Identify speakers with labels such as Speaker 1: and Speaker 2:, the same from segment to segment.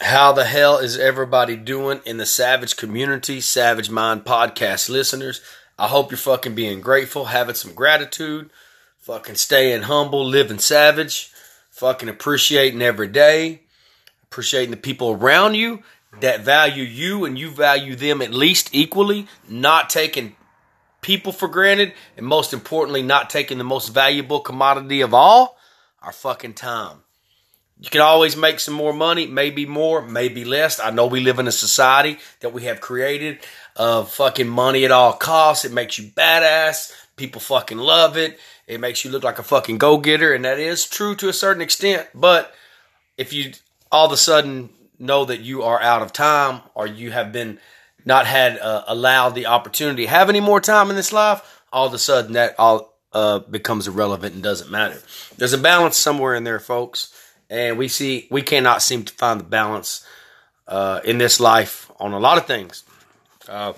Speaker 1: How the hell is everybody doing in the Savage community, Savage Mind podcast listeners? I hope you're fucking being grateful, having some gratitude, fucking staying humble, living savage, fucking appreciating every day, appreciating the people around you that value you and you value them at least equally, not taking people for granted, and most importantly, not taking the most valuable commodity of all, our fucking time. You can always make some more money, maybe more, maybe less. I know we live in a society that we have created of fucking money at all costs. It makes you badass. People fucking love it. It makes you look like a fucking go getter, and that is true to a certain extent. But if you all of a sudden know that you are out of time or you have been not had uh, allowed the opportunity to have any more time in this life, all of a sudden that all uh, becomes irrelevant and doesn't matter. There's a balance somewhere in there, folks, and we see we cannot seem to find the balance uh, in this life on a lot of things uh,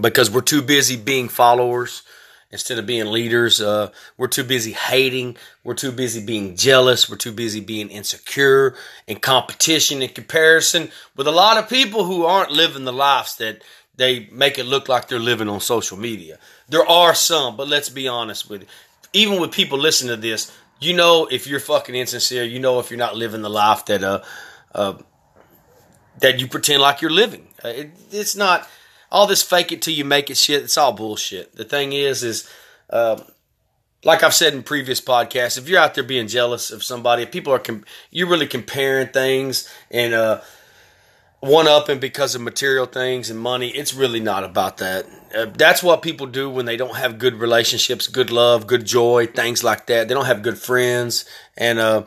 Speaker 1: because we're too busy being followers instead of being leaders. Uh, we're too busy hating. We're too busy being jealous. We're too busy being insecure in competition and comparison with a lot of people who aren't living the lives that they make it look like they're living on social media. There are some, but let's be honest with you. Even with people listening to this, you know if you're fucking insincere. You know if you're not living the life that uh, uh that you pretend like you're living. Uh, it, it's not all this fake it till you make it shit. It's all bullshit. The thing is, is um, like I've said in previous podcasts, if you're out there being jealous of somebody, if people are com- you're really comparing things and uh, one upping because of material things and money, it's really not about that. Uh, that's what people do when they don't have good relationships, good love, good joy, things like that. They don't have good friends, and uh,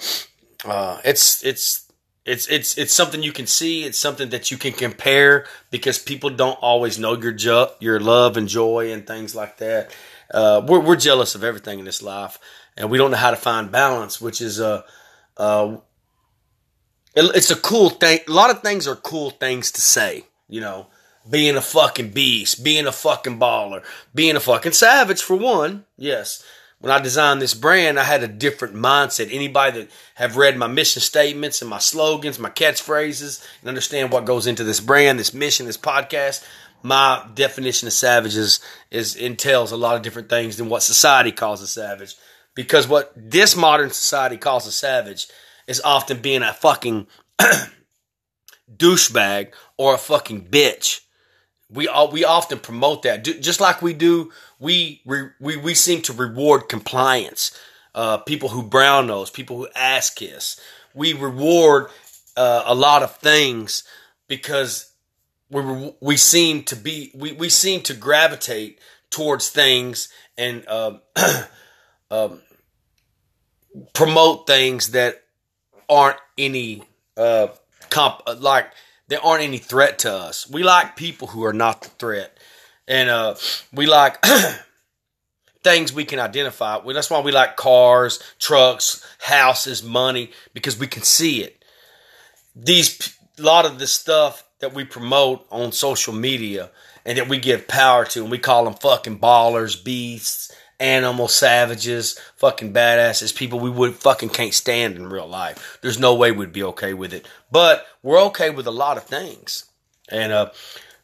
Speaker 1: uh, it's it's it's it's it's something you can see. It's something that you can compare because people don't always know your ju- your love and joy and things like that. Uh, we're we're jealous of everything in this life, and we don't know how to find balance, which is uh, uh, it's a cool thing. A lot of things are cool things to say, you know. Being a fucking beast, being a fucking baller, being a fucking savage for one, yes when I designed this brand, I had a different mindset. Anybody that have read my mission statements and my slogans, my catchphrases, and understand what goes into this brand, this mission, this podcast, my definition of savage is, is entails a lot of different things than what society calls a savage. Because what this modern society calls a savage is often being a fucking douchebag or a fucking bitch. We all, we often promote that, just like we do we we we seem to reward compliance. Uh, people who brown nose, people who ass kiss. We reward uh, a lot of things because we we seem to be we, we seem to gravitate towards things and uh, um, promote things that aren't any uh, comp like there aren't any threat to us. We like people who are not the threat and uh, we like things we can identify. Well, that's why we like cars, trucks, houses, money because we can see it. These a lot of the stuff that we promote on social media and that we give power to, and we call them fucking ballers, beasts, animal savages, fucking badasses, people we would fucking can't stand in real life. There's no way we'd be okay with it, but we're okay with a lot of things, and uh,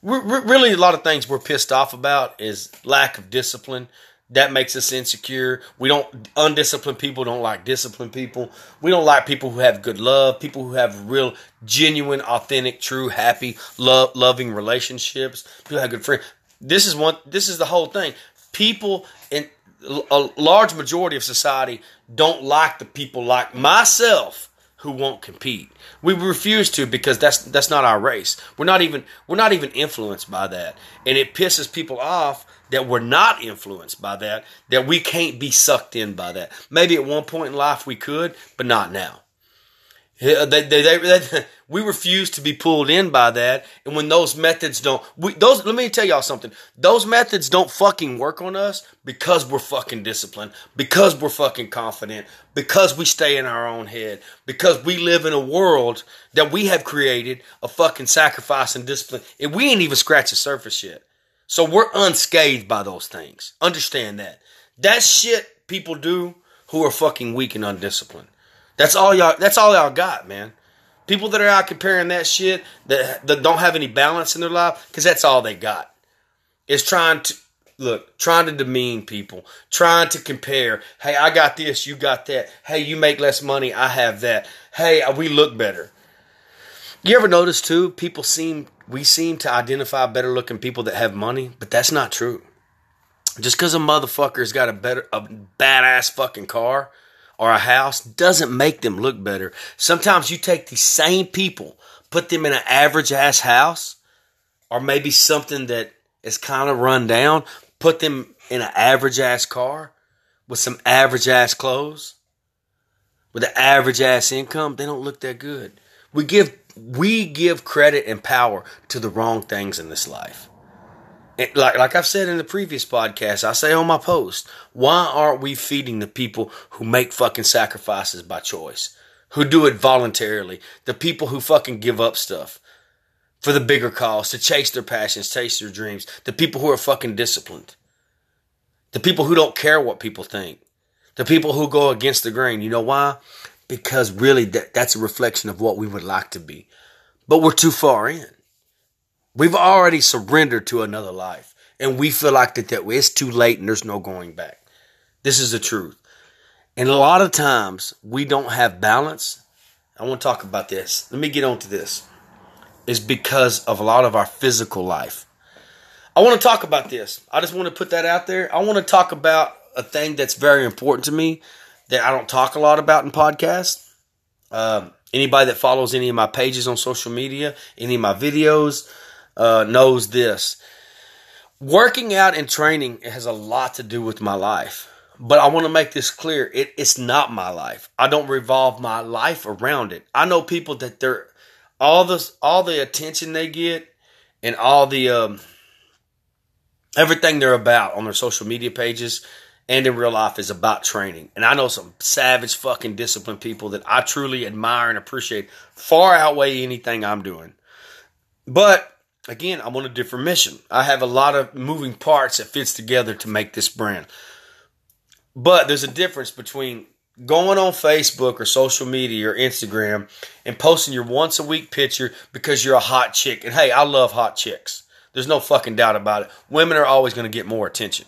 Speaker 1: really a lot of things we're pissed off about is lack of discipline. That makes us insecure. We don't undisciplined people don't like disciplined people. We don't like people who have good love people who have real genuine authentic true happy love loving relationships people have good friends. This is one this is the whole thing. People in a large majority of society don't like the people like myself who won't compete. We refuse to because that's that's not our race. We're not even we're not even influenced by that. And it pisses people off that we're not influenced by that, that we can't be sucked in by that. Maybe at one point in life we could, but not now. They, they, they, we refuse to be pulled in by that. And when those methods don't, we, those, let me tell y'all something. Those methods don't fucking work on us because we're fucking disciplined, because we're fucking confident, because we stay in our own head, because we live in a world that we have created a fucking sacrifice and discipline. And we ain't even scratched the surface yet. So we're unscathed by those things. Understand that. That shit people do who are fucking weak and undisciplined. That's all y'all. That's all y'all got, man. People that are out comparing that shit that, that don't have any balance in their life, because that's all they got, is trying to look, trying to demean people, trying to compare. Hey, I got this, you got that. Hey, you make less money, I have that. Hey, we look better. You ever notice too? People seem we seem to identify better looking people that have money, but that's not true. Just because a motherfucker's got a better, a badass fucking car or a house doesn't make them look better. Sometimes you take these same people, put them in an average ass house, or maybe something that is kind of run down, put them in an average ass car with some average ass clothes, with an average ass income, they don't look that good. We give we give credit and power to the wrong things in this life. Like like I've said in the previous podcast, I say on my post, why aren't we feeding the people who make fucking sacrifices by choice, who do it voluntarily, the people who fucking give up stuff for the bigger cause, to chase their passions, chase their dreams, the people who are fucking disciplined, the people who don't care what people think, the people who go against the grain. You know why? Because really, that, that's a reflection of what we would like to be, but we're too far in. We've already surrendered to another life, and we feel like that, that it's too late and there's no going back. This is the truth. And a lot of times we don't have balance. I want to talk about this. Let me get on to this. Is because of a lot of our physical life. I want to talk about this. I just want to put that out there. I want to talk about a thing that's very important to me that I don't talk a lot about in podcasts. Um, anybody that follows any of my pages on social media, any of my videos, uh, knows this. Working out and training has a lot to do with my life. But I want to make this clear. It, it's not my life. I don't revolve my life around it. I know people that they're all this all the attention they get and all the um, everything they're about on their social media pages and in real life is about training. And I know some savage fucking disciplined people that I truly admire and appreciate far outweigh anything I'm doing. But again, I'm on a different mission. I have a lot of moving parts that fits together to make this brand. But there's a difference between going on Facebook or social media or Instagram and posting your once a week picture because you're a hot chick. And hey, I love hot chicks. There's no fucking doubt about it. Women are always going to get more attention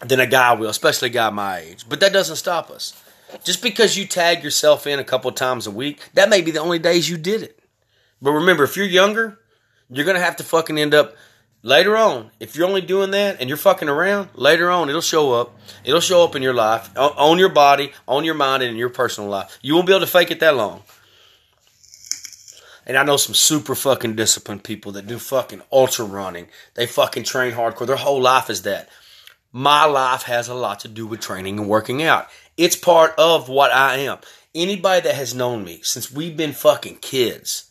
Speaker 1: than a guy will, especially a guy my age. But that doesn't stop us. Just because you tag yourself in a couple times a week, that may be the only days you did it. But remember, if you're younger, you're to have to fucking end up later on. If you're only doing that and you're fucking around, later on it'll show up. It'll show up in your life, on your body, on your mind, and in your personal life. You won't be able to fake it that long. And I know some super fucking disciplined people that do fucking ultra running. They fucking train hardcore. Their whole life is that. My life has a lot to do with training and working out. It's part of what I am. Anybody that has known me since we've been fucking kids.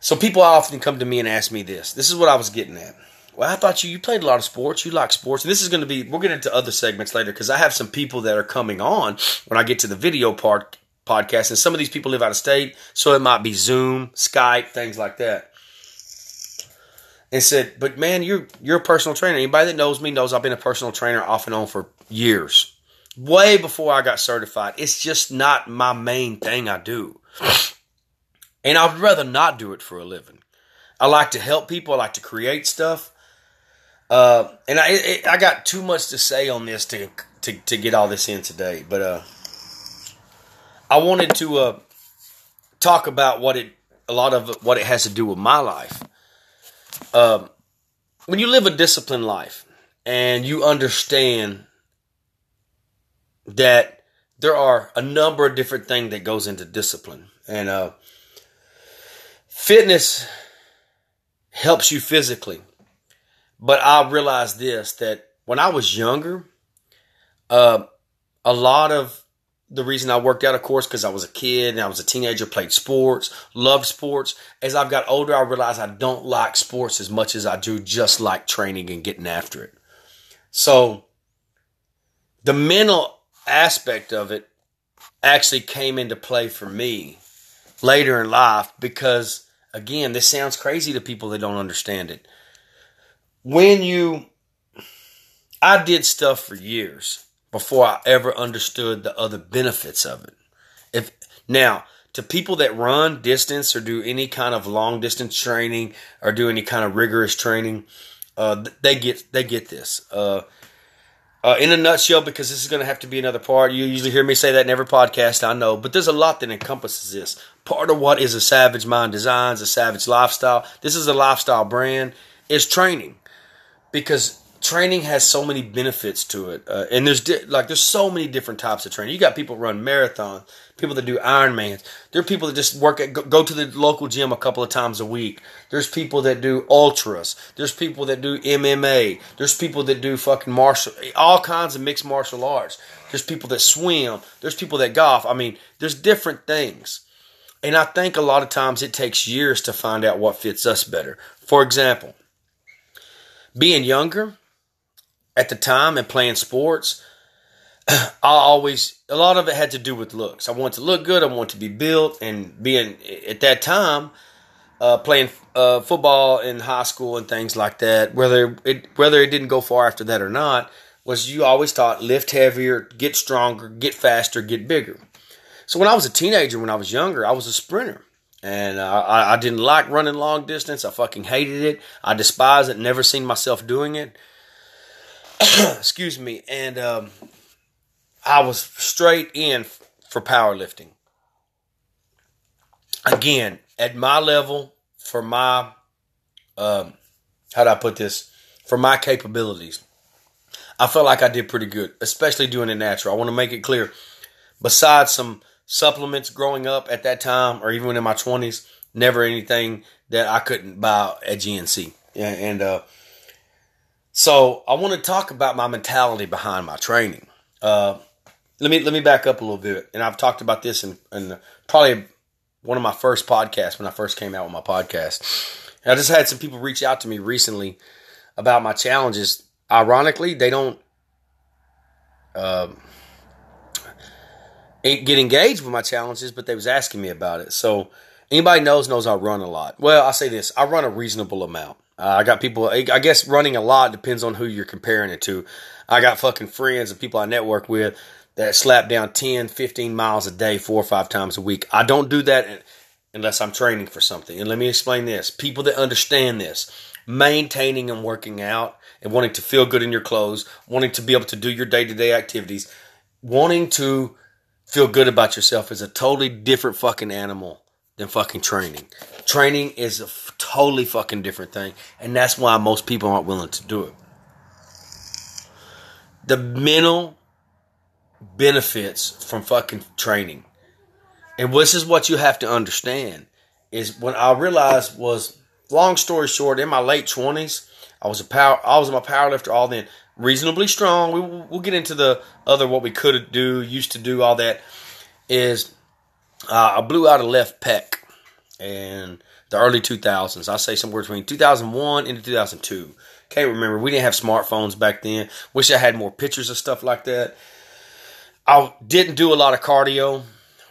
Speaker 1: So people often come to me and ask me this. This is what I was getting at. Well, I thought you you played a lot of sports. You like sports. And this is going to be we'll get into other segments later because I have some people that are coming on when I get to the video part podcast, and some of these people live out of state, so it might be Zoom, Skype, things like that. And said, but man, you're you're a personal trainer. Anybody that knows me knows I've been a personal trainer off and on for years, way before I got certified. It's just not my main thing I do, and I'd rather not do it for a living. I like to help people. I like to create stuff. Uh, and I it, I got too much to say on this to to to get all this in today, but uh I wanted to uh, talk about what it a lot of what it has to do with my life. Um, when you live a disciplined life and you understand that there are a number of different things that goes into discipline and uh, fitness helps you physically but i realized this that when i was younger uh, a lot of the reason I worked out, of course, because I was a kid and I was a teenager, played sports, loved sports. As I've got older, I realized I don't like sports as much as I do just like training and getting after it. So the mental aspect of it actually came into play for me later in life because, again, this sounds crazy to people that don't understand it. When you, I did stuff for years before I ever understood the other benefits of it. If now to people that run distance or do any kind of long distance training or do any kind of rigorous training, uh, they get they get this. Uh, uh, in a nutshell, because this is going to have to be another part. You usually hear me say that in every podcast, I know, but there's a lot that encompasses this. Part of what is a Savage Mind Designs, a Savage Lifestyle. This is a lifestyle brand. Is training, because training has so many benefits to it, uh, and there's di- like there's so many different types of training. You got people run marathons, people that do Ironmans. There are people that just work at go, go to the local gym a couple of times a week. There's people that do ultras. There's people that do MMA. There's people that do fucking martial, all kinds of mixed martial arts. There's people that swim. There's people that golf. I mean, there's different things. And I think a lot of times it takes years to find out what fits us better. For example, being younger, at the time and playing sports, I always a lot of it had to do with looks. I want to look good. I want to be built, and being at that time uh, playing uh, football in high school and things like that. Whether it whether it didn't go far after that or not, was you always thought lift heavier, get stronger, get faster, get bigger. So when I was a teenager, when I was younger, I was a sprinter. And I, I didn't like running long distance. I fucking hated it. I despised it. Never seen myself doing it. excuse me, and um, I was straight in for powerlifting. Again, at my level, for my, um, how do I put this? For my capabilities, I felt like I did pretty good, especially doing it natural. I want to make it clear. Besides some supplements growing up at that time, or even in my twenties, never anything that I couldn't buy at GNC. And uh, so I want to talk about my mentality behind my training. Uh, let me let me back up a little bit, and I've talked about this in, in probably one of my first podcasts when I first came out with my podcast. And I just had some people reach out to me recently about my challenges. Ironically, they don't uh, get engaged with my challenges, but they was asking me about it. So anybody knows knows I run a lot. Well, I say this: I run a reasonable amount. Uh, I got people, I guess running a lot depends on who you're comparing it to. I got fucking friends and people I network with that slap down 10, 15 miles a day, four or five times a week. I don't do that unless I'm training for something. And let me explain this people that understand this, maintaining and working out and wanting to feel good in your clothes, wanting to be able to do your day to day activities, wanting to feel good about yourself is a totally different fucking animal than fucking training. Training is a totally fucking different thing, and that's why most people aren't willing to do it. The mental benefits from fucking training, and this is what you have to understand is when I realized was long story short, in my late twenties, I was a power, I was my power lifter all then, reasonably strong. We, we'll get into the other what we could do, used to do, all that. Is uh, I blew out a left pec, and the early 2000s. I say somewhere between 2001 and 2002. Can't remember. We didn't have smartphones back then. Wish I had more pictures of stuff like that. I didn't do a lot of cardio.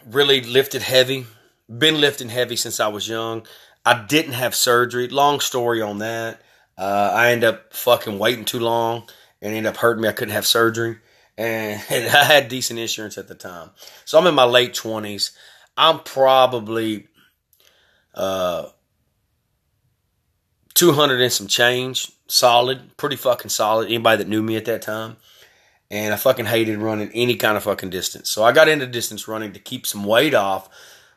Speaker 1: Really lifted heavy. Been lifting heavy since I was young. I didn't have surgery. Long story on that. Uh, I ended up fucking waiting too long and ended up hurting me. I couldn't have surgery. And, and I had decent insurance at the time. So I'm in my late 20s. I'm probably uh, 200 and some change, solid, pretty fucking solid. Anybody that knew me at that time. And I fucking hated running any kind of fucking distance. So I got into distance running to keep some weight off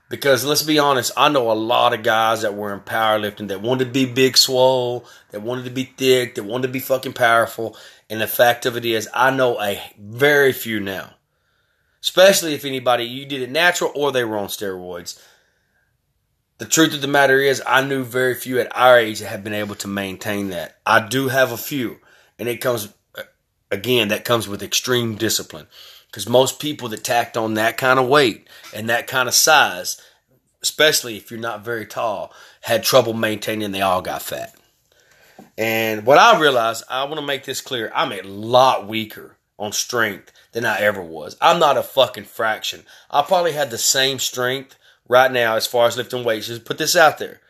Speaker 1: because let's be honest, I know a lot of guys that were in powerlifting that wanted to be big swole, that wanted to be thick, that wanted to be fucking powerful. And the fact of it is, I know a very few now. Especially if anybody, you did it natural or they were on steroids the truth of the matter is, I knew very few at our age that have been able to maintain that. I do have a few, and it comes, again, that comes with extreme discipline. Because most people that tacked on that kind of weight and that kind of size, especially if you're not very tall, had trouble maintaining, they all got fat. And what I realized, I want to make this clear I'm a lot weaker on strength than I ever was. I'm not a fucking fraction. I probably had the same strength right now as far as lifting weights. Just put this out there.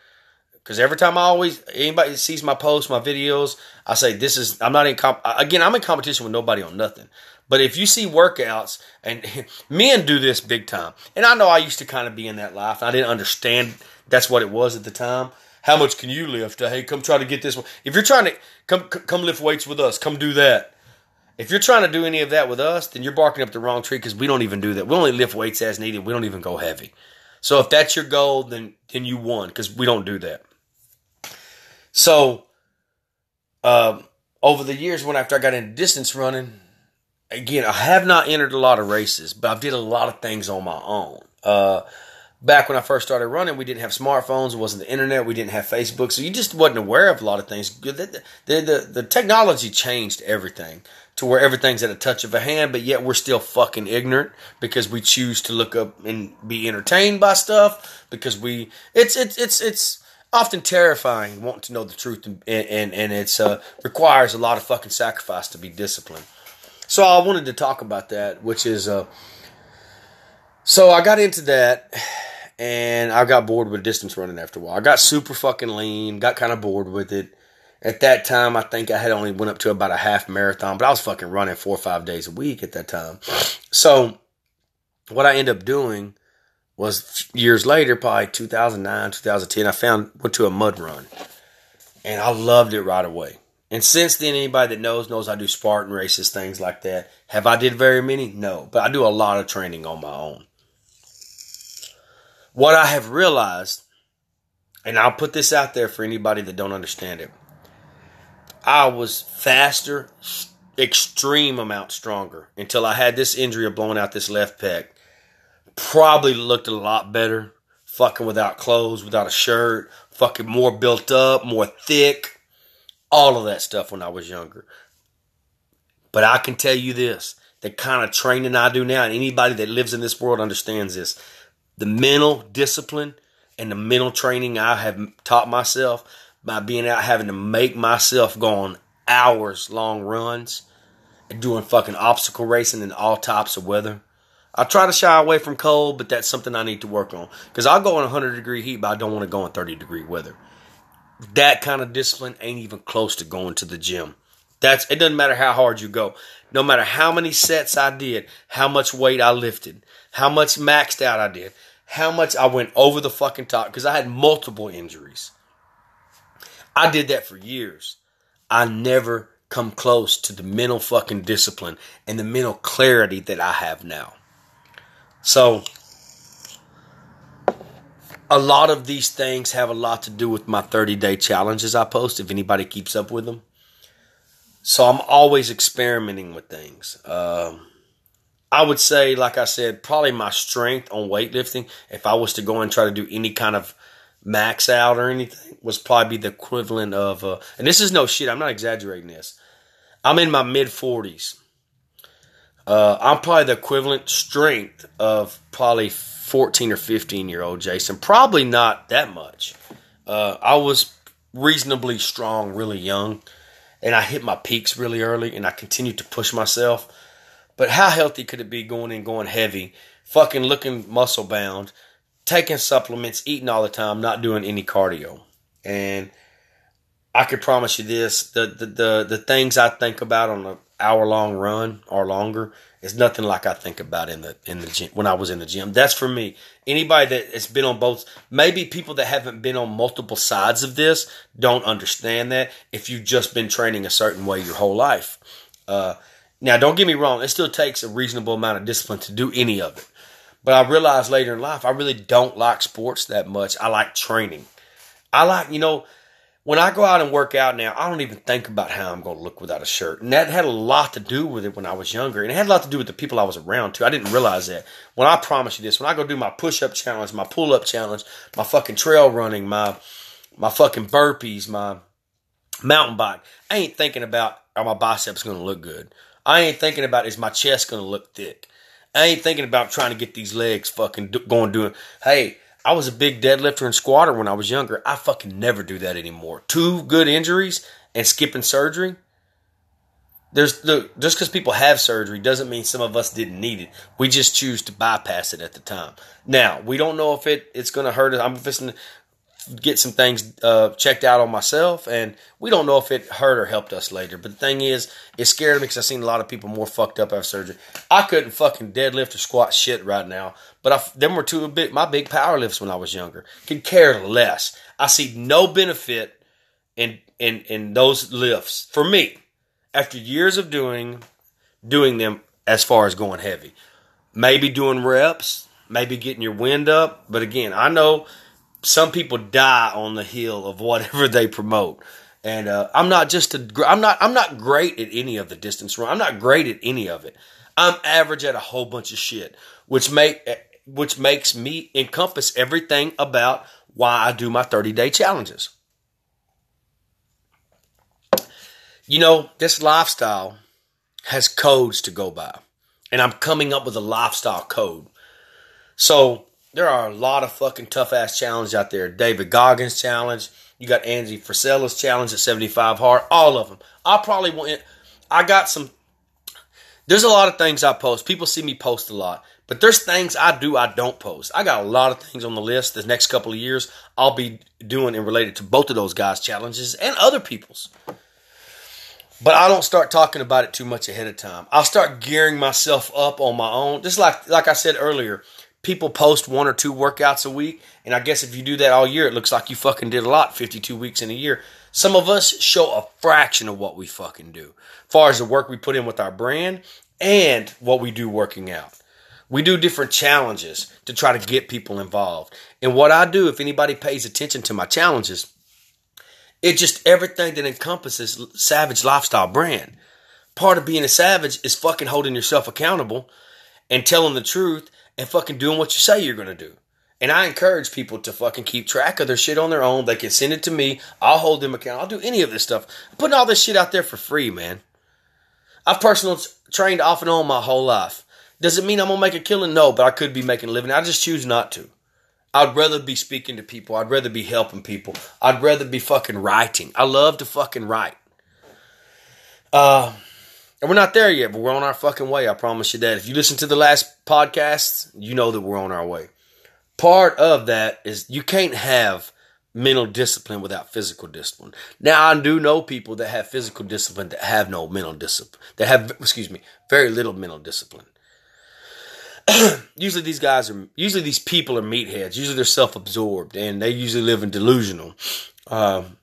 Speaker 1: Because every time I always, anybody sees my posts, my videos, I say, this is, I'm not in, comp- again, I'm in competition with nobody on nothing. But if you see workouts, and men do this big time, and I know I used to kind of be in that life. I didn't understand that's what it was at the time. How much can you lift? Hey, come try to get this one. If you're trying to come, come lift weights with us. Come do that. If you're trying to do any of that with us, then you're barking up the wrong tree because we don't even do that. We only lift weights as needed. We don't even go heavy. So if that's your goal, then then you won because we don't do that. So, um, over the years, when after I got into distance running, again, I have not entered a lot of races, but I've did a lot of things on my own. Uh, back when I first started running, we didn't have smartphones. It wasn't the internet. We didn't have Facebook. So you just wasn't aware of a lot of things. The, the, the, the, technology changed everything to where everything's at a touch of a hand, but yet we're still fucking ignorant because we choose to look up and be entertained by stuff because we, it's, it's, it's, it's, often terrifying wanting to know the truth and and, and it's uh, requires a lot of fucking sacrifice to be disciplined so i wanted to talk about that which is uh, so i got into that and I got bored with distance running after a while. I got super fucking lean, got kind of bored with it. At that time, I think I had only went up to about a half marathon, but I was fucking running four or five days a week at that time. So what I ended up doing was years later, probably 2009, 2010, I found went to a mud run, and I loved it right away. And since then, anybody that knows knows I do Spartan races, things like that. Have I did very many? No, but I do a lot of training on my own. What I have realized, and I'll put this out there for anybody that don't understand it, I was faster, extreme amount stronger until I had this injury of blowing out this left pec. Probably looked a lot better, fucking without clothes, without a shirt, fucking more built up, more thick, all of that stuff when I was younger. But I can tell you this the kind of training I do now, and anybody that lives in this world understands this the mental discipline and the mental training I have taught myself by being out having to make myself go on hours long runs and doing fucking obstacle racing in all types of weather. I try to shy away from cold, but that's something I need to work on. Because I'll go in 100 degree heat, but I don't want to go in 30 degree weather. That kind of discipline ain't even close to going to the gym. That's it doesn't matter how hard you go. No matter how many sets I did, how much weight I lifted, how much maxed out I did, how much I went over the fucking top because I had multiple injuries. I did that for years. I never come close to the mental fucking discipline and the mental clarity that I have now. So, a lot of these things have a lot to do with my 30 day challenges I post, if anybody keeps up with them. So, I'm always experimenting with things. Um, I would say, like I said, probably my strength on weightlifting, if I was to go and try to do any kind of max out or anything, was probably the equivalent of, uh, and this is no shit, I'm not exaggerating this. I'm in my mid 40s. Uh, I'm probably the equivalent strength of probably 14 or 15 year old Jason. Probably not that much. Uh, I was reasonably strong really young, and I hit my peaks really early, and I continued to push myself. But how healthy could it be going in, going heavy, fucking looking muscle bound, taking supplements, eating all the time, not doing any cardio? And I could promise you this: the the the, the things I think about on an hour long run or longer is nothing like I think about in the in the gym when I was in the gym. That's for me. Anybody that has been on both, maybe people that haven't been on multiple sides of this don't understand that. If you've just been training a certain way your whole life. Uh, now, don't get me wrong, it still takes a reasonable amount of discipline to do any of it. But I realized later in life, I really don't like sports that much. I like training. I like, you know, when I go out and work out now, I don't even think about how I'm going to look without a shirt. And that had a lot to do with it when I was younger. And it had a lot to do with the people I was around too. I didn't realize that. When I promise you this, when I go do my push up challenge, my pull up challenge, my fucking trail running, my my fucking burpees, my mountain bike, I ain't thinking about are my biceps going to look good I ain't thinking about is my chest to look thick. I ain't thinking about trying to get these legs fucking going doing. Hey, I was a big deadlifter and squatter when I was younger. I fucking never do that anymore. Two good injuries and skipping surgery. There's the just because people have surgery doesn't mean some of us didn't need it. We just choose to bypass it at the time. Now we don't know if it it's going to hurt us. I'm fixing get some things uh, checked out on myself, and we don't know if it hurt or helped us later. But the thing is, it scared me because I've seen a lot of people more fucked up after surgery. I couldn't fucking deadlift or squat shit right now, but I, them were two big my big power lifts when I was younger. Could care less. I see no benefit in in in those lifts for me after years of doing doing them as far as going heavy. Maybe doing reps, maybe getting your wind up, but again, I know some people die on the hill of whatever they promote. And uh, I'm not just a, I'm not I'm not great at any of the distance run. I'm not great at any of it. I'm average at a whole bunch of shit, which make which makes me encompass everything about why I do my 30 day challenges. You know, this lifestyle has codes to go by, and I'm coming up with a lifestyle code. So there are a lot of fucking tough ass challenges out there. David Goggins challenge. You got Andy Frisella's challenge at 75 hard. All of them. I probably want. I got some. There's a lot of things I post. People see me post a lot, but there's things I do I don't post. I got a lot of things on the list. The next couple of years I'll be doing and related to both of those guys' challenges and other people's. But I don't start talking about it too much ahead of time. I'll start gearing myself up on my own. Just like like I said earlier, people post one or two workouts a week. And I guess if you do that all year, it looks like you fucking did a lot, 52 weeks in a year. Some of us show a fraction of what we fucking do, as far as the work we put in with our brand and what we do working out. We do different challenges to try to get people involved. And what I do, if anybody pays attention to my challenges, it's just everything that encompasses Savage Lifestyle brand. Part of being a savage is fucking holding yourself accountable and telling the truth and fucking doing what you say you're going to do. And I encourage people to fucking keep track of their shit on their own. They can send it to me. I'll hold them accountable. I'll do any of this stuff. I'm putting all this shit out there for free, man. I've personally trained off and on my whole life. Does it mean I'm gonna make a killing? No, but I could be making a living. I just choose not to. I'd rather be speaking to people. I'd rather be helping people. I'd rather be fucking writing. I love to fucking write. Uh, and we're not there yet, but we're on our fucking way. I promise you that. If you listen to the last podcast, you know that we're on our way. Part of that is you can't have mental discipline without physical discipline. Now, I do know people that have physical discipline that have no mental discipline, that have, excuse me, very little mental discipline. usually these guys are, usually these people are meatheads. Usually they're self-absorbed and they usually live in delusional. Um,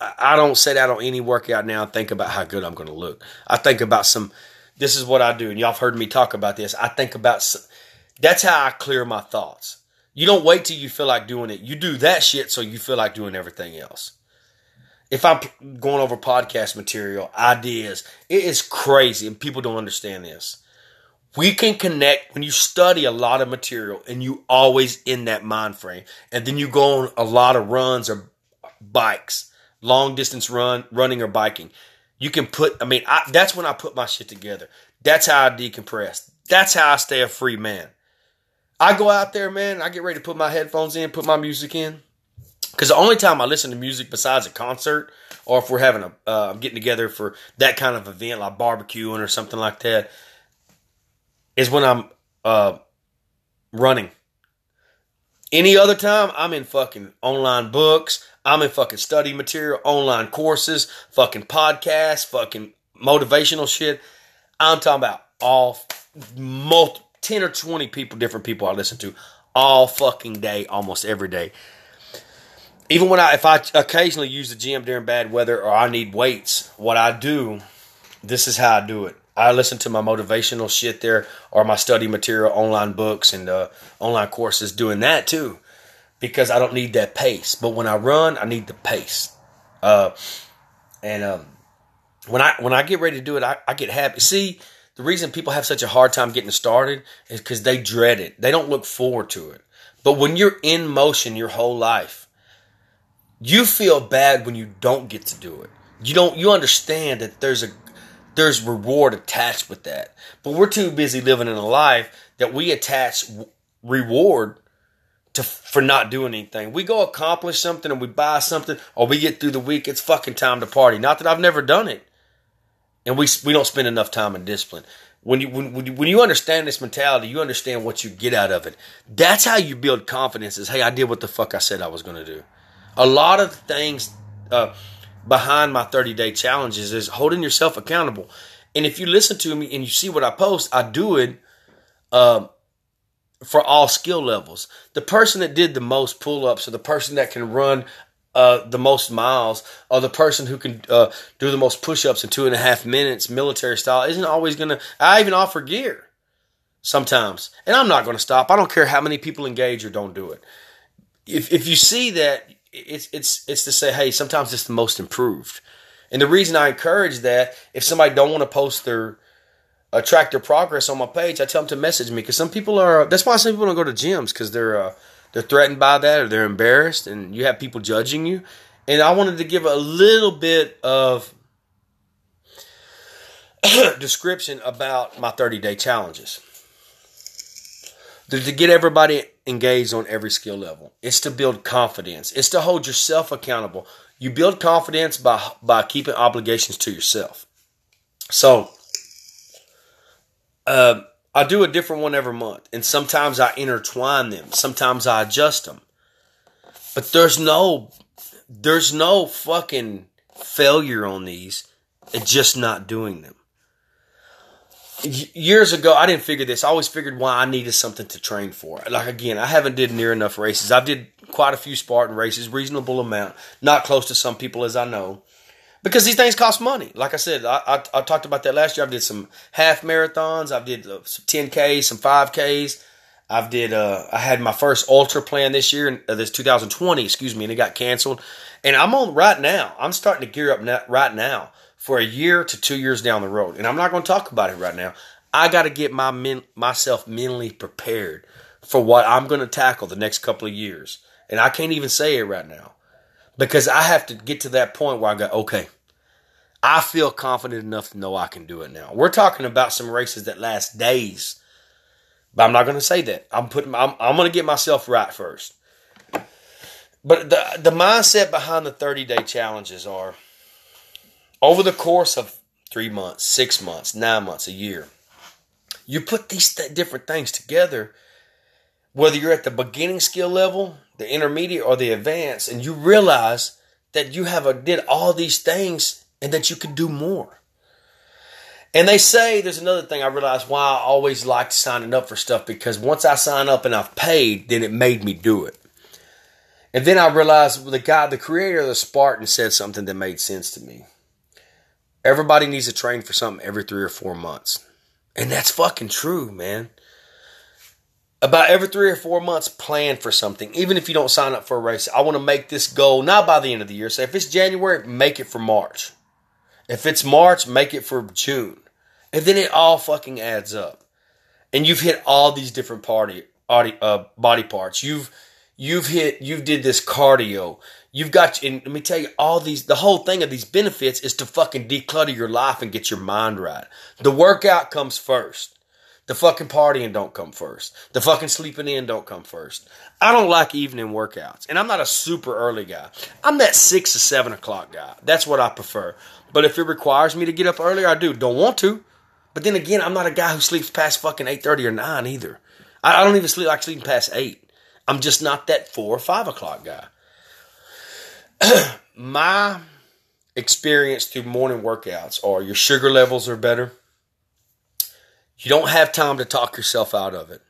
Speaker 1: I don't set out on any workout now and think about how good I'm going to look. I think about some. This is what I do, and y'all have heard me talk about this. I think about. Some, that's how I clear my thoughts. You don't wait till you feel like doing it. You do that shit so you feel like doing everything else. If I'm going over podcast material, ideas, it is crazy, and people don't understand this. We can connect when you study a lot of material and you always in that mind frame, and then you go on a lot of runs or bikes long distance run, running or biking. You can put, I mean, I, that's when I put my shit together. That's how I decompress. That's how I stay a free man. I go out there, man, I get ready to put my headphones in, put my music in. Because the only time I listen to music besides a concert, or if we're having a uh, getting together for that kind of event, like barbecuing or something like that, is when I'm uh, running. Any other time, I'm in fucking online books. I'm in fucking study material, online courses, fucking podcasts, fucking motivational shit. I'm talking about all multi, 10 or 20 people, different people I listen to all fucking day, almost every day. Even when I, if I occasionally use the gym during bad weather or I need weights, what I do, this is how I do it. I listen to my motivational shit there or my study material, online books and uh, online courses doing that too because I don't need that pace. But when I run, I need the pace. Uh, and um, when I when I get ready to do it, I, I get happy. See, the reason people have such a hard time getting started is because they dread it. They don't look forward to it. But when you're in motion your whole life, you feel bad when you don't get to do it. You don't. You understand that there's a there's reward attached with that. But we're too busy living in a life that we attach reward to for not doing anything. We go accomplish something and we buy something or we get through the week, it's fucking time to party. Not that I've never done it. And we we don't spend enough time in discipline. when you when, when you, understand this mentality, you understand what you get out of it. That's how you build confidence. Is hey, I did what the fuck I said I was going to do. A lot of the things uh, behind my 30 day challenges is holding yourself accountable. And if you listen to me and you see what I post, I do it uh, for all skill levels. The person that did the most pull ups or the person that can run uh, the most miles or the person who can uh, do the most push ups in two and a half minutes, military style, isn't always going to. I even offer gear sometimes. And I'm not going to stop. I don't care how many people engage or don't do it. If, if you see that, it's, it's, it's to say, hey, sometimes it's the most improved. And the reason I encourage that, if somebody don't want to post their uh, track their progress on my page, I tell them to message me because some people are. That's why some people don't go to gyms because they're uh, they're threatened by that or they're embarrassed, and you have people judging you. And I wanted to give a little bit of description about my 30 day challenges. To get everybody engaged on every skill level. It's to build confidence. It's to hold yourself accountable. You build confidence by by keeping obligations to yourself. So, uh, I do a different one every month, and sometimes I intertwine them. Sometimes I adjust them. But there's no, there's no fucking failure on these. It's just not doing them. Years ago, I didn't figure this. I always figured why I needed something to train for. Like again, I haven't did near enough races. I've did quite a few Spartan races, reasonable amount, not close to some people as I know, because these things cost money. Like I said, I, I, I talked about that last year. I did some half marathons. I did uh, some 10Ks, some 5Ks. I've did. Uh, I had my first ultra plan this year, uh, this 2020, excuse me, and it got canceled. And I'm on right now. I'm starting to gear up right now for a year to two years down the road. And I'm not going to talk about it right now. I got to get my men, myself mentally prepared for what I'm going to tackle the next couple of years. And I can't even say it right now because I have to get to that point where I go, okay, I feel confident enough to know I can do it now. We're talking about some races that last days, but I'm not going to say that. I'm putting, I'm, I'm going to get myself right first. But the the mindset behind the 30 day challenges are over the course of three months, six months, nine months, a year. You put these th- different things together, whether you're at the beginning skill level the intermediate or the advanced, and you realize that you have a, did all these things and that you can do more. And they say there's another thing I realized why I always liked signing up for stuff because once I sign up and I've paid, then it made me do it. And then I realized the guy, the creator of the Spartan, said something that made sense to me. Everybody needs to train for something every three or four months. And that's fucking true, man about every three or four months plan for something even if you don't sign up for a race i want to make this goal not by the end of the year so if it's january make it for march if it's march make it for june and then it all fucking adds up and you've hit all these different party, uh, body parts you've you've hit you've did this cardio you've got and let me tell you all these the whole thing of these benefits is to fucking declutter your life and get your mind right the workout comes first the fucking partying don't come first. The fucking sleeping in don't come first. I don't like evening workouts. And I'm not a super early guy. I'm that six to seven o'clock guy. That's what I prefer. But if it requires me to get up earlier, I do. Don't want to. But then again, I'm not a guy who sleeps past fucking 8.30 or 9 either. I, I don't even sleep like sleeping past 8. I'm just not that 4 or 5 o'clock guy. My experience through morning workouts are your sugar levels are better you don't have time to talk yourself out of it.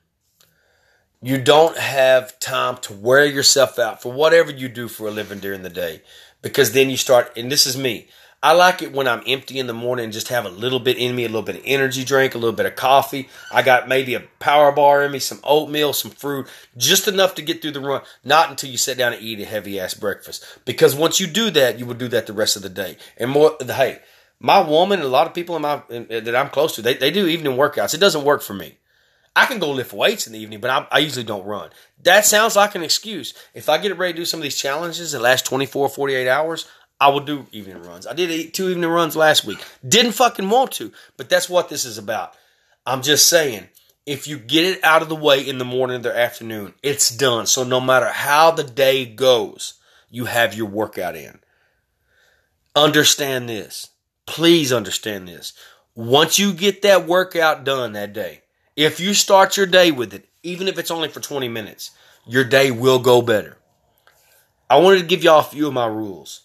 Speaker 1: You don't have time to wear yourself out for whatever you do for a living during the day. Because then you start, and this is me. I like it when I'm empty in the morning and just have a little bit in me, a little bit of energy drink, a little bit of coffee. I got maybe a power bar in me, some oatmeal, some fruit, just enough to get through the run. Not until you sit down and eat a heavy ass breakfast. Because once you do that, you will do that the rest of the day. And more, hey, my woman a lot of people in my in, that I'm close to, they, they do evening workouts. It doesn't work for me. I can go lift weights in the evening, but I, I, usually don't run. That sounds like an excuse. If I get ready to do some of these challenges that last 24, 48 hours, I will do evening runs. I did two evening runs last week. Didn't fucking want to, but that's what this is about. I'm just saying, if you get it out of the way in the morning or the afternoon, it's done. So no matter how the day goes, you have your workout in. Understand this. Please understand this. Once you get that workout done that day, if you start your day with it, even if it's only for 20 minutes, your day will go better. I wanted to give y'all a few of my rules.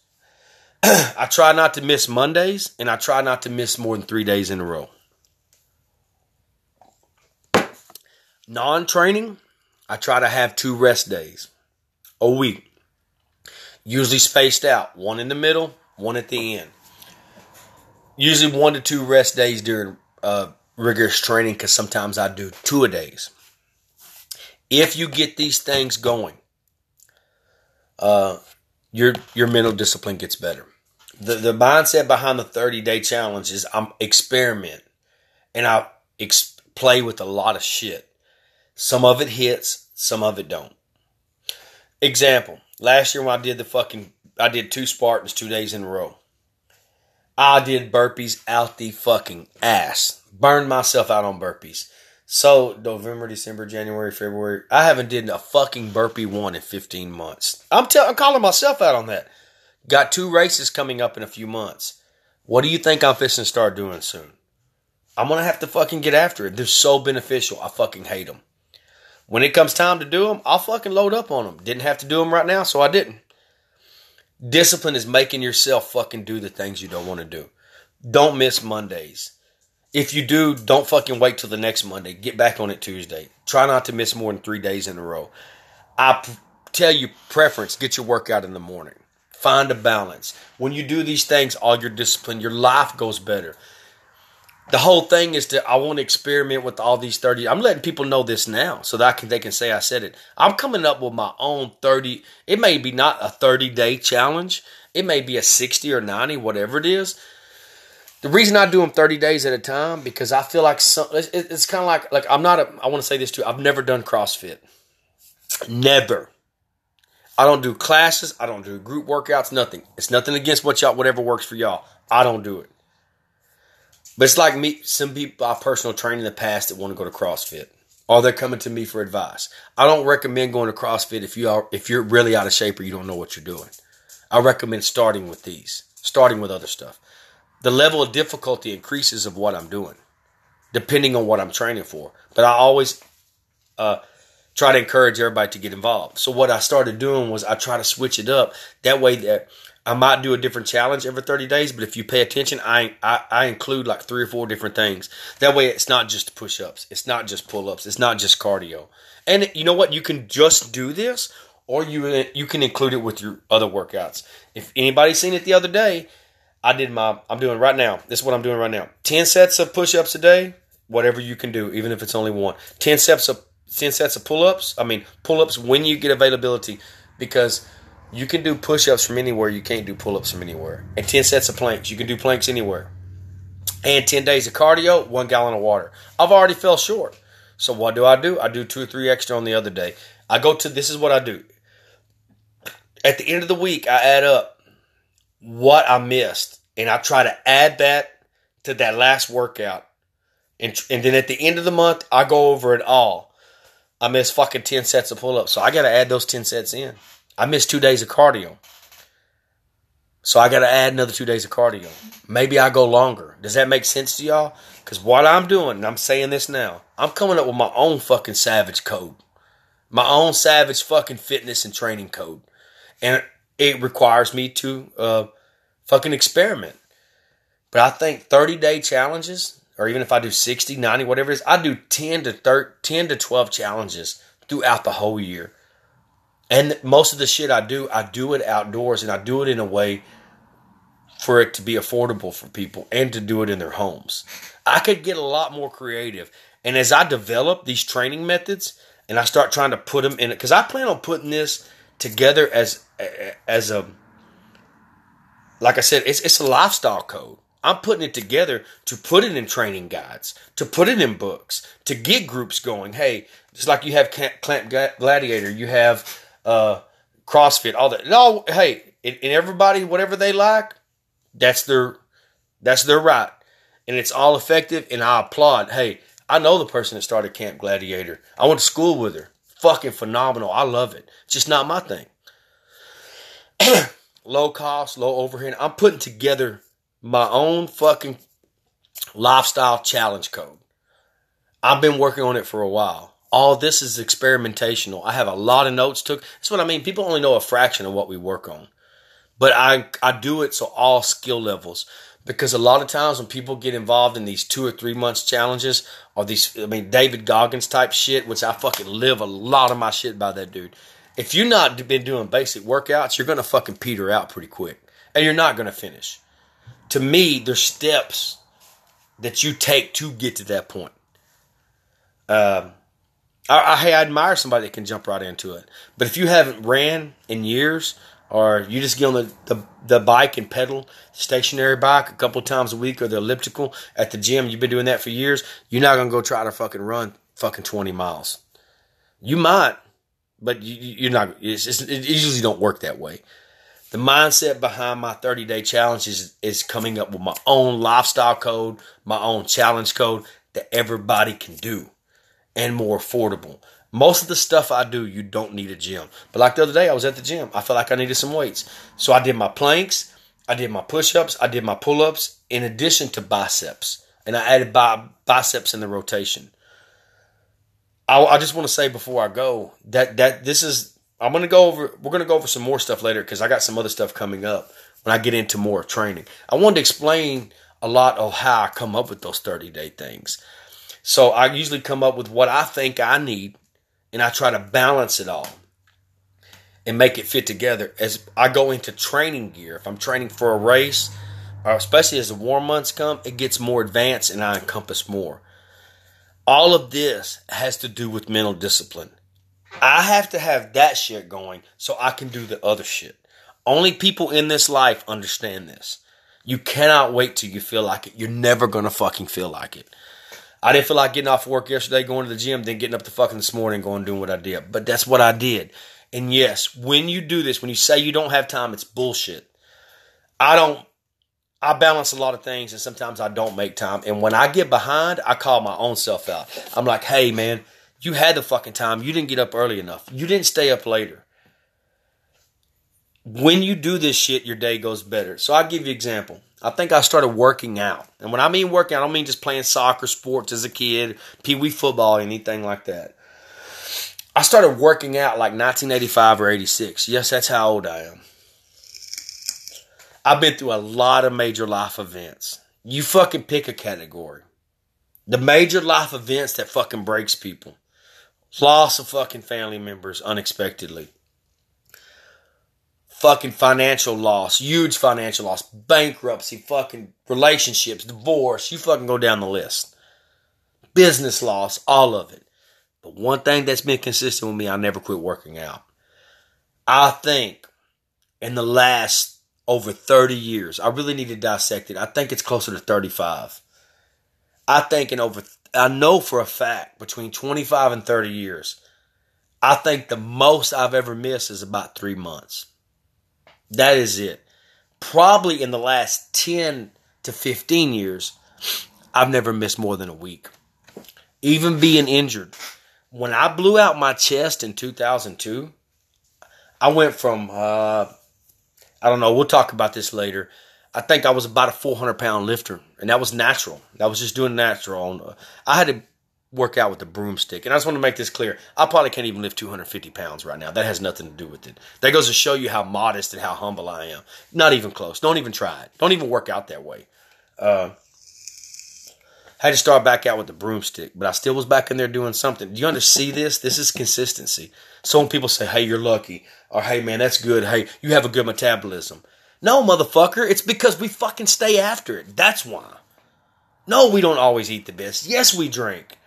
Speaker 1: I try not to miss Mondays and I try not to miss more than three days in a row. Non training, I try to have two rest days a week, usually spaced out, one in the middle, one at the end. Usually one to two rest days during uh, rigorous training because sometimes I do two a days. If you get these things going, uh, your your mental discipline gets better. The the mindset behind the 30 day challenge is I'm experiment and I ex- play with a lot of shit. Some of it hits, some of it don't. Example: Last year when I did the fucking, I did two Spartans two days in a row. I did burpees out the fucking ass. Burned myself out on burpees. So November, December, January, February, I haven't did a fucking burpee one in 15 months. I'm, tell, I'm calling myself out on that. Got two races coming up in a few months. What do you think I'm fixing to start doing soon? I'm gonna have to fucking get after it. They're so beneficial. I fucking hate them. When it comes time to do them, I'll fucking load up on them. Didn't have to do them right now, so I didn't. Discipline is making yourself fucking do the things you don't want to do. Don't miss Mondays. If you do, don't fucking wait till the next Monday. Get back on it Tuesday. Try not to miss more than three days in a row. I p- tell you, preference, get your workout in the morning. Find a balance. When you do these things, all your discipline, your life goes better. The whole thing is that I want to experiment with all these 30. I'm letting people know this now so that I can, they can say I said it. I'm coming up with my own 30. It may be not a 30 day challenge. It may be a 60 or 90, whatever it is the reason I do them 30 days at a time because I feel like some, it's, it's kind of like like I'm not a I want to say this too. I've never done CrossFit. Never. I don't do classes. I don't do group workouts. Nothing. It's nothing against what y'all whatever works for y'all. I don't do it. But it's like me. Some people I personal trained in the past that want to go to CrossFit, or they're coming to me for advice. I don't recommend going to CrossFit if you are if you're really out of shape or you don't know what you're doing. I recommend starting with these, starting with other stuff the level of difficulty increases of what I'm doing, depending on what I'm training for. But I always uh, try to encourage everybody to get involved. So what I started doing was I try to switch it up. That way that I might do a different challenge every 30 days, but if you pay attention, I, I, I include like three or four different things. That way it's not just push ups, it's not just pull ups, it's not just cardio. And you know what? You can just do this or you you can include it with your other workouts. If anybody's seen it the other day, I did my, I'm doing right now. This is what I'm doing right now. 10 sets of push ups a day, whatever you can do, even if it's only one. 10 sets of, 10 sets of pull ups. I mean, pull ups when you get availability because you can do push ups from anywhere. You can't do pull ups from anywhere. And 10 sets of planks. You can do planks anywhere. And 10 days of cardio, one gallon of water. I've already fell short. So what do I do? I do two or three extra on the other day. I go to, this is what I do. At the end of the week, I add up what I missed, and I try to add that to that last workout. And, and then at the end of the month, I go over it all. I missed fucking 10 sets of pull ups. So I got to add those 10 sets in. I missed two days of cardio. So I got to add another two days of cardio. Maybe I go longer. Does that make sense to y'all? Because what I'm doing, and I'm saying this now, I'm coming up with my own fucking savage code. My own savage fucking fitness and training code. And it requires me to uh, fucking experiment. But I think 30 day challenges, or even if I do 60, 90, whatever it is, I do 10 to 30, 10 to 12 challenges throughout the whole year. And most of the shit I do, I do it outdoors and I do it in a way for it to be affordable for people and to do it in their homes. I could get a lot more creative. And as I develop these training methods and I start trying to put them in it, because I plan on putting this together as as a like I said, it's it's a lifestyle code. I'm putting it together to put it in training guides, to put it in books, to get groups going. Hey, just like you have Camp Gladiator, you have uh, CrossFit, all that. No, hey, and everybody, whatever they like, that's their that's their right, and it's all effective. And I applaud. Hey, I know the person that started Camp Gladiator. I went to school with her fucking phenomenal. I love it. Just not my thing. low cost, low overhead. I'm putting together my own fucking lifestyle challenge code. I've been working on it for a while. All this is experimentational. I have a lot of notes took. That's what I mean. People only know a fraction of what we work on. But I I do it so all skill levels because a lot of times when people get involved in these two or three months challenges or these I mean David Goggins type shit, which I fucking live a lot of my shit by that dude. If you're not been doing basic workouts, you're gonna fucking peter out pretty quick. And you're not gonna finish. To me, there's steps that you take to get to that point. Um I, I, I admire somebody that can jump right into it. But if you haven't ran in years, or you just get on the, the, the bike and pedal stationary bike a couple times a week or the elliptical at the gym, you've been doing that for years, you're not gonna go try to fucking run fucking 20 miles. You might, but you, are not. Just, it usually don't work that way. The mindset behind my 30 day challenge is, is coming up with my own lifestyle code, my own challenge code that everybody can do and more affordable. Most of the stuff I do, you don't need a gym. But like the other day, I was at the gym. I felt like I needed some weights. So I did my planks, I did my push ups, I did my pull ups, in addition to biceps. And I added bi- biceps in the rotation. I, I just want to say before I go that, that this is, I'm to go over, we're to go over some more stuff later because I got some other stuff coming up when I get into more training. I wanted to explain a lot of how I come up with those 30 day things. So I usually come up with what I think I need and I try to balance it all and make it fit together as I go into training gear. If I'm training for a race, or especially as the warm months come, it gets more advanced and I encompass more. All of this has to do with mental discipline. I have to have that shit going so I can do the other shit. Only people in this life understand this. You cannot wait till you feel like it. You're never gonna fucking feel like it. I didn't feel like getting off work yesterday, going to the gym, then getting up the fucking this morning, going doing what I did. But that's what I did. And yes, when you do this, when you say you don't have time, it's bullshit. I don't. I balance a lot of things, and sometimes I don't make time. And when I get behind, I call my own self out. I'm like, "Hey, man, you had the fucking time. You didn't get up early enough. You didn't stay up later." When you do this shit, your day goes better. So I'll give you an example. I think I started working out. And when I mean working out, I don't mean just playing soccer sports as a kid, pee wee football, anything like that. I started working out like 1985 or 86. Yes, that's how old I am. I've been through a lot of major life events. You fucking pick a category. The major life events that fucking breaks people. Loss of fucking family members unexpectedly fucking financial loss, huge financial loss, bankruptcy, fucking relationships, divorce, you fucking go down the list. Business loss, all of it. But one thing that's been consistent with me, I never quit working out. I think in the last over 30 years, I really need to dissect it. I think it's closer to 35. I think in over, I know for a fact between 25 and 30 years, I think the most I've ever missed is about three months. That is it. Probably in the last 10 to 15 years, I've never missed more than a week. Even being injured. When I blew out my chest in 2002, I went from, uh, I don't know, we'll talk about this later. I think I was about a 400 pound lifter, and that was natural. That was just doing natural. I had to work out with the broomstick. And I just want to make this clear. I probably can't even lift 250 pounds right now. That has nothing to do with it. That goes to show you how modest and how humble I am. Not even close. Don't even try it. Don't even work out that way. Uh, had to start back out with the broomstick, but I still was back in there doing something. Do you understand this? This is consistency. So when people say, hey, you're lucky, or hey, man, that's good, hey, you have a good metabolism. No, motherfucker, it's because we fucking stay after it. That's why. No, we don't always eat the best. Yes, we drink.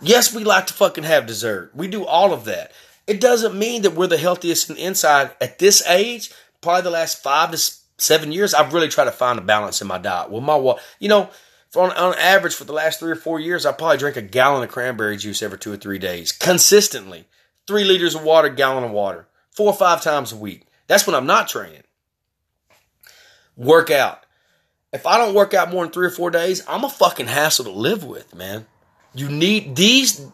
Speaker 1: Yes, we like to fucking have dessert. We do all of that. It doesn't mean that we're the healthiest in the inside at this age. Probably the last five to seven years, I've really tried to find a balance in my diet. Well, my you know, on, on average for the last three or four years, I probably drink a gallon of cranberry juice every two or three days consistently. Three liters of water, gallon of water, four or five times a week. That's when I'm not training. Work out. If I don't work out more than three or four days, I'm a fucking hassle to live with, man. You need these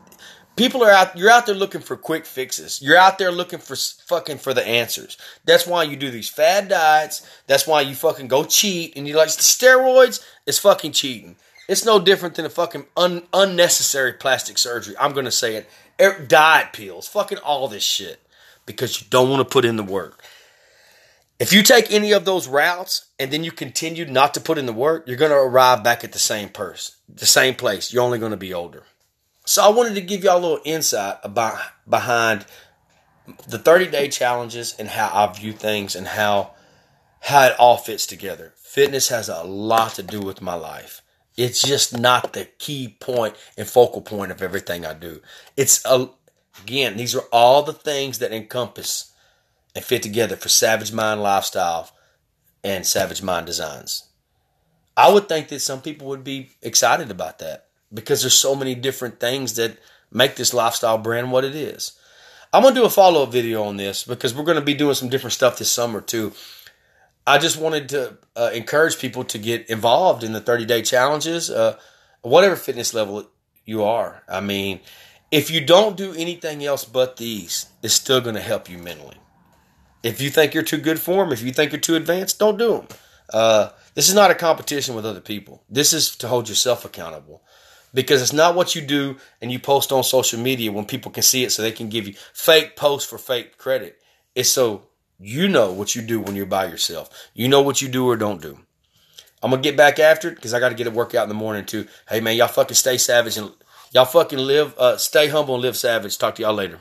Speaker 1: People are out. You're out there looking for quick fixes. You're out there looking for fucking for the answers. That's why you do these fad diets. That's why you fucking go cheat. And you like steroids is fucking cheating. It's no different than a fucking un, unnecessary plastic surgery. I'm gonna say it. Er, diet pills, fucking all this shit, because you don't want to put in the work. If you take any of those routes and then you continue not to put in the work, you're going to arrive back at the same person, the same place. You're only going to be older. So I wanted to give y'all a little insight about behind the 30 day challenges and how I view things and how how it all fits together. Fitness has a lot to do with my life. It's just not the key point and focal point of everything I do. It's a, again, these are all the things that encompass and fit together for Savage Mind Lifestyle and Savage Mind Designs. I would think that some people would be excited about that because there's so many different things that make this lifestyle brand what it is. I'm gonna do a follow up video on this because we're gonna be doing some different stuff this summer too. I just wanted to uh, encourage people to get involved in the 30 day challenges, uh, whatever fitness level you are. I mean, if you don't do anything else but these, it's still going to help you mentally. If you think you're too good for them, if you think you're too advanced, don't do them. Uh, this is not a competition with other people. This is to hold yourself accountable because it's not what you do and you post on social media when people can see it so they can give you fake posts for fake credit. It's so you know what you do when you're by yourself. You know what you do or don't do. I'm gonna get back after it because I got to get a workout in the morning too. Hey man, y'all fucking stay savage and y'all fucking live, uh, stay humble and live savage. Talk to y'all later.